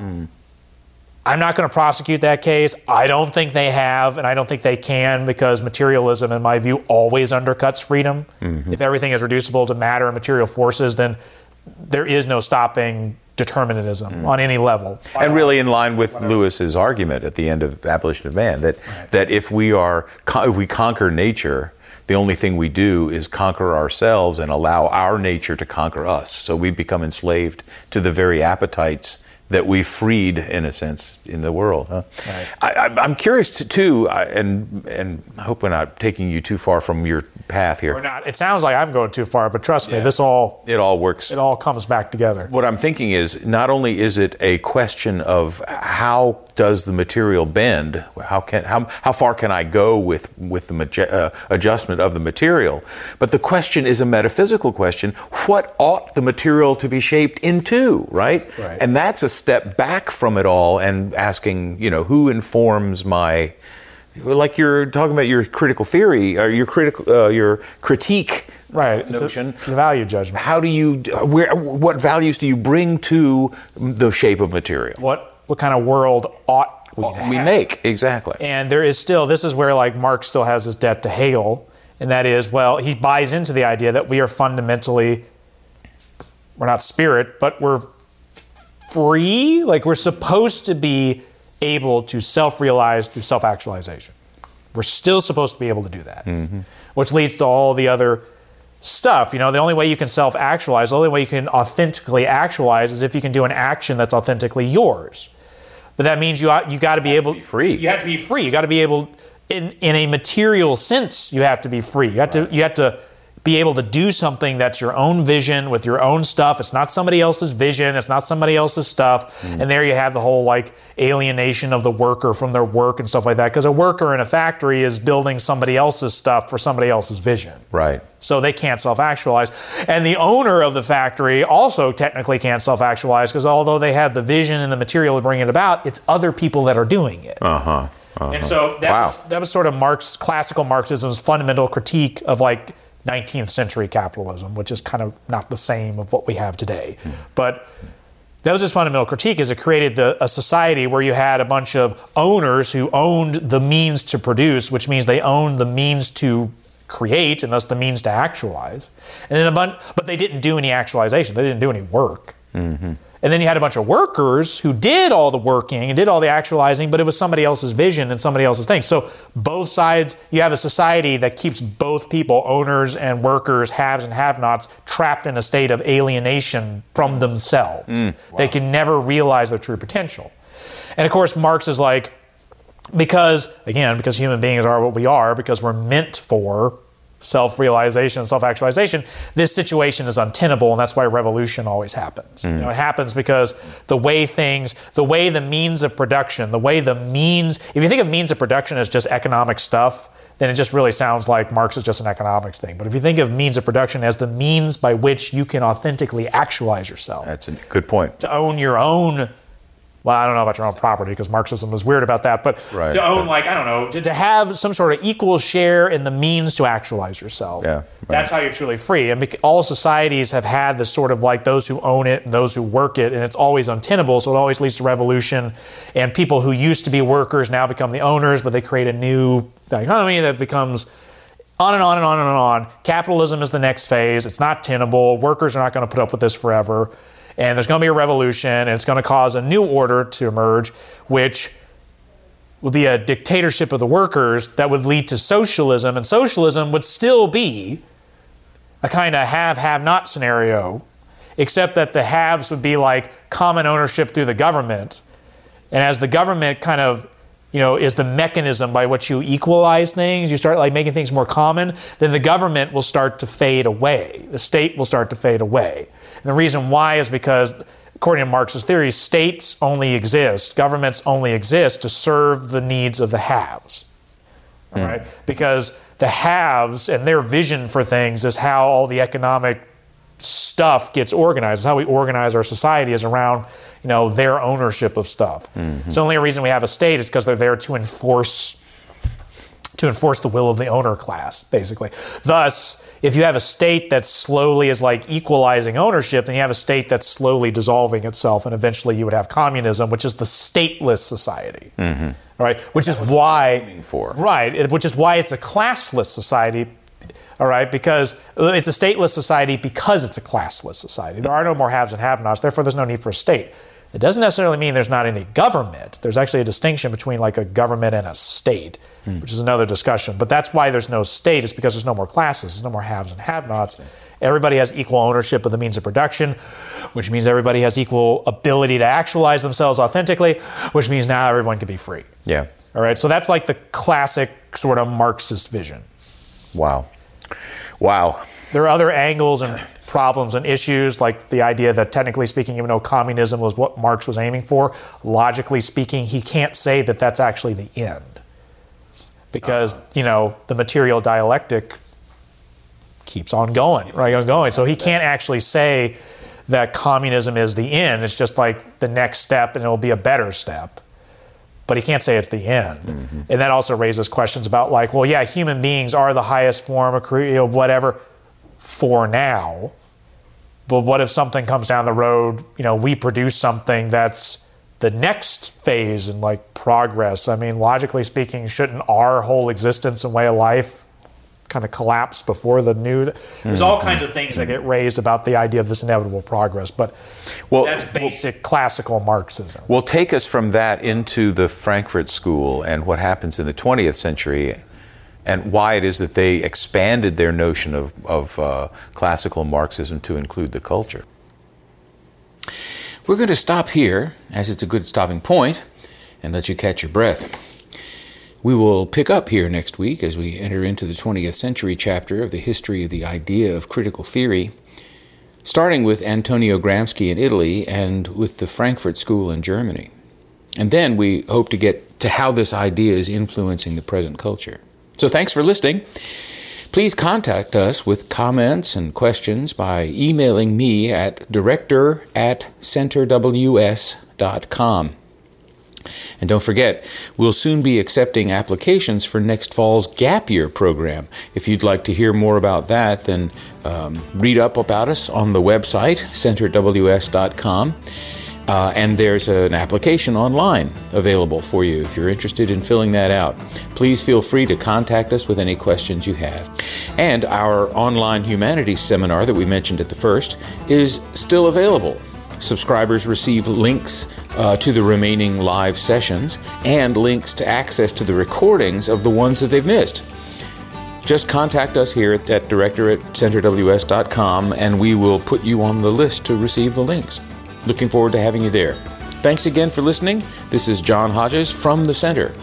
I'm not going to prosecute that case. I don't think they have, and I don't think they can because materialism, in my view, always undercuts freedom. Mm-hmm. If everything is reducible to matter and material forces, then there is no stopping determinism mm. on any level. And really, in line with Lewis's argument at the end of Abolition of Man, that that if we are if we conquer nature, the only thing we do is conquer ourselves and allow our nature to conquer us. So we become enslaved to the very appetites that we freed, in a sense, in the world. Huh? I, I, I'm curious to, too, I, and and I hope we're not taking you too far from your path here. Or not. It sounds like I'm going too far, but trust me, this all It all works it all comes back together. what I'm thinking is not only is it a question of how does the material bend, how can how, how far can I go with with the maje- uh, adjustment of the material, but the question is a metaphysical question: what ought the material to be shaped into, right? Right. And that's a step back from it all and asking, you know, who informs my like you're talking about your critical theory or your critical uh, your critique Right. It's a, notion it's a value judgment. how do you where what values do you bring to the shape of material What what kind of world ought we we make exactly And there is still, this is where like Marx still has his debt to Hegel, and that is, well, he buys into the idea that we are fundamentally, we're not spirit, but we're free. Like we're supposed to be able to self realize through self actualization. We're still supposed to be able to do that, mm-hmm. which leads to all the other stuff. You know, the only way you can self actualize, the only way you can authentically actualize is if you can do an action that's authentically yours. But that means you you got to be able free. You have to be free. You got to be able, in in a material sense, you have to be free. You have to you have to be able to do something that's your own vision with your own stuff. It's not somebody else's vision. It's not somebody else's stuff. And there you have the whole like alienation of the worker from their work and stuff like that. Because a worker in a factory is building somebody else's stuff for somebody else's vision. right So they can't self actualize. And the owner of the factory also technically can't self actualize because although they have the vision and the material to bring it about, it's other people that are doing it. uh-huh, uh-huh. And so that, Wow. was, that was sort of Marx, classical Marxism's fundamental critique of like 19th century capitalism, which is kind of not the same of what we have today. But that was his fundamental critique is it created the, a society where you had a bunch of owners who owned the means to produce, which means they owned the means to create and thus the means to actualize. And then a bunch, but they didn't do any actualization. They didn't do any work. Mm-hmm. And then you had a bunch of workers who did all the working and did all the actualizing, but it was somebody else's vision and somebody else's thing. So both sides, you have a society that keeps both people, owners and workers, haves and have-nots, trapped in a state of alienation from themselves. Mm, they can never realize their true potential. And of course, Marx is like, because again, because human beings are what we are, because we're meant for self-realization, self-actualization, this situation is untenable, and that's why revolution always happens. You know, it happens because the way things, the way the means of production, the way the means, if you think of means of production as just economic stuff, then it just really sounds like Marx is just an economics thing. But if you think of means of production as the means by which you can authentically actualize yourself, that's a good point to own your own well i don't know about your own property because marxism is weird about that but Right. to own like i don't know to, to have some sort of equal share in the means to actualize yourself Yeah, right. that's how you're truly free and all societies have had this sort of like those who own it and those who work it and it's always untenable so it always leads to revolution and people who used to be workers now become the owners but they create a new economy that becomes on and on and on and on. Capitalism is the next phase. It's not tenable. Workers are not going to put up with this forever. And there's going to be a revolution, and it's going to cause a new order to emerge, which would be a dictatorship of the workers that would lead to socialism. And socialism would still be a kind of have have not scenario, except that the haves would be like common ownership through the government. And as the government kind of, you know, is the mechanism by which you equalize things, you start like making things more common, then the government will start to fade away. The state will start to fade away. And the reason why is because, according to Marx's theory, states only exist, governments only exist to serve the needs of the haves. All hmm. right? Because the haves and their vision for things is how all the economic stuff gets organized. It's how we organize our society is around, you know, their ownership of stuff. Mm-hmm. So the only reason we have a state is because they're there to enforce to enforce the will of the owner class, basically. Thus, if you have a state that slowly is like equalizing ownership, then you have a state that's slowly dissolving itself, and eventually you would have communism, which is the stateless society. Mm-hmm. Right, which is why right, which is why it's a classless society. All right, because it's a stateless society because it's a classless society. There are no more haves and have-nots. Therefore, there's no need for a state. It doesn't necessarily mean there's not any government. There's actually a distinction between like a government and a state, hmm. which is another discussion. But that's why there's no state, is because there's no more classes, there's no more haves and have nots. Everybody has equal ownership of the means of production, which means everybody has equal ability to actualize themselves authentically, which means now everyone can be free. Yeah. All right. So that's like the classic sort of Marxist vision. Wow. Wow. There are other angles and [clears throat] problems and issues, like the idea that technically speaking, even though communism was what Marx was aiming for, logically speaking, he can't say that that's actually the end. Because, uh-huh. you know, the material dialectic keeps on going, right? On going. So he can't actually say that communism is the end. It's just like the next step and it'll be a better step. But he can't say it's the end. Mm-hmm. And that also raises questions about, like, well, yeah, human beings are the highest form of, you know, whatever for now. But what if something comes down the road, you know, we produce something that's the next phase in like progress? I mean, logically speaking, shouldn't our whole existence and way of life kind of collapse before the new. There's mm-hmm. all kinds of things that get raised about the idea of this inevitable progress, but well, that's basic well, classical Marxism. Well, take us from that into the Frankfurt School and what happens in the 20th century and why it is that they expanded their notion of, of uh, classical Marxism to include the culture. We're going to stop here, as it's a good stopping point, and let you catch your breath. We will pick up here next week as we enter into the 20th century chapter of the history of the idea of critical theory, starting with Antonio Gramsci in Italy and with the Frankfurt School in Germany. And then we hope to get to how this idea is influencing the present culture. So thanks for listening. Please contact us with comments and questions by emailing me at director at centerws.com. And don't forget, we'll soon be accepting applications for next fall's Gap Year program. If you'd like to hear more about that, then um, read up about us on the website, centerws.com. Uh, and there's an application online available for you if you're interested in filling that out. Please feel free to contact us with any questions you have. And our online humanities seminar that we mentioned at the first is still available. Subscribers receive links uh, to the remaining live sessions and links to access to the recordings of the ones that they've missed. Just contact us here at, at director at centerws.com and we will put you on the list to receive the links. Looking forward to having you there. Thanks again for listening. This is John Hodges from the Center.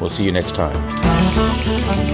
We'll see you next time.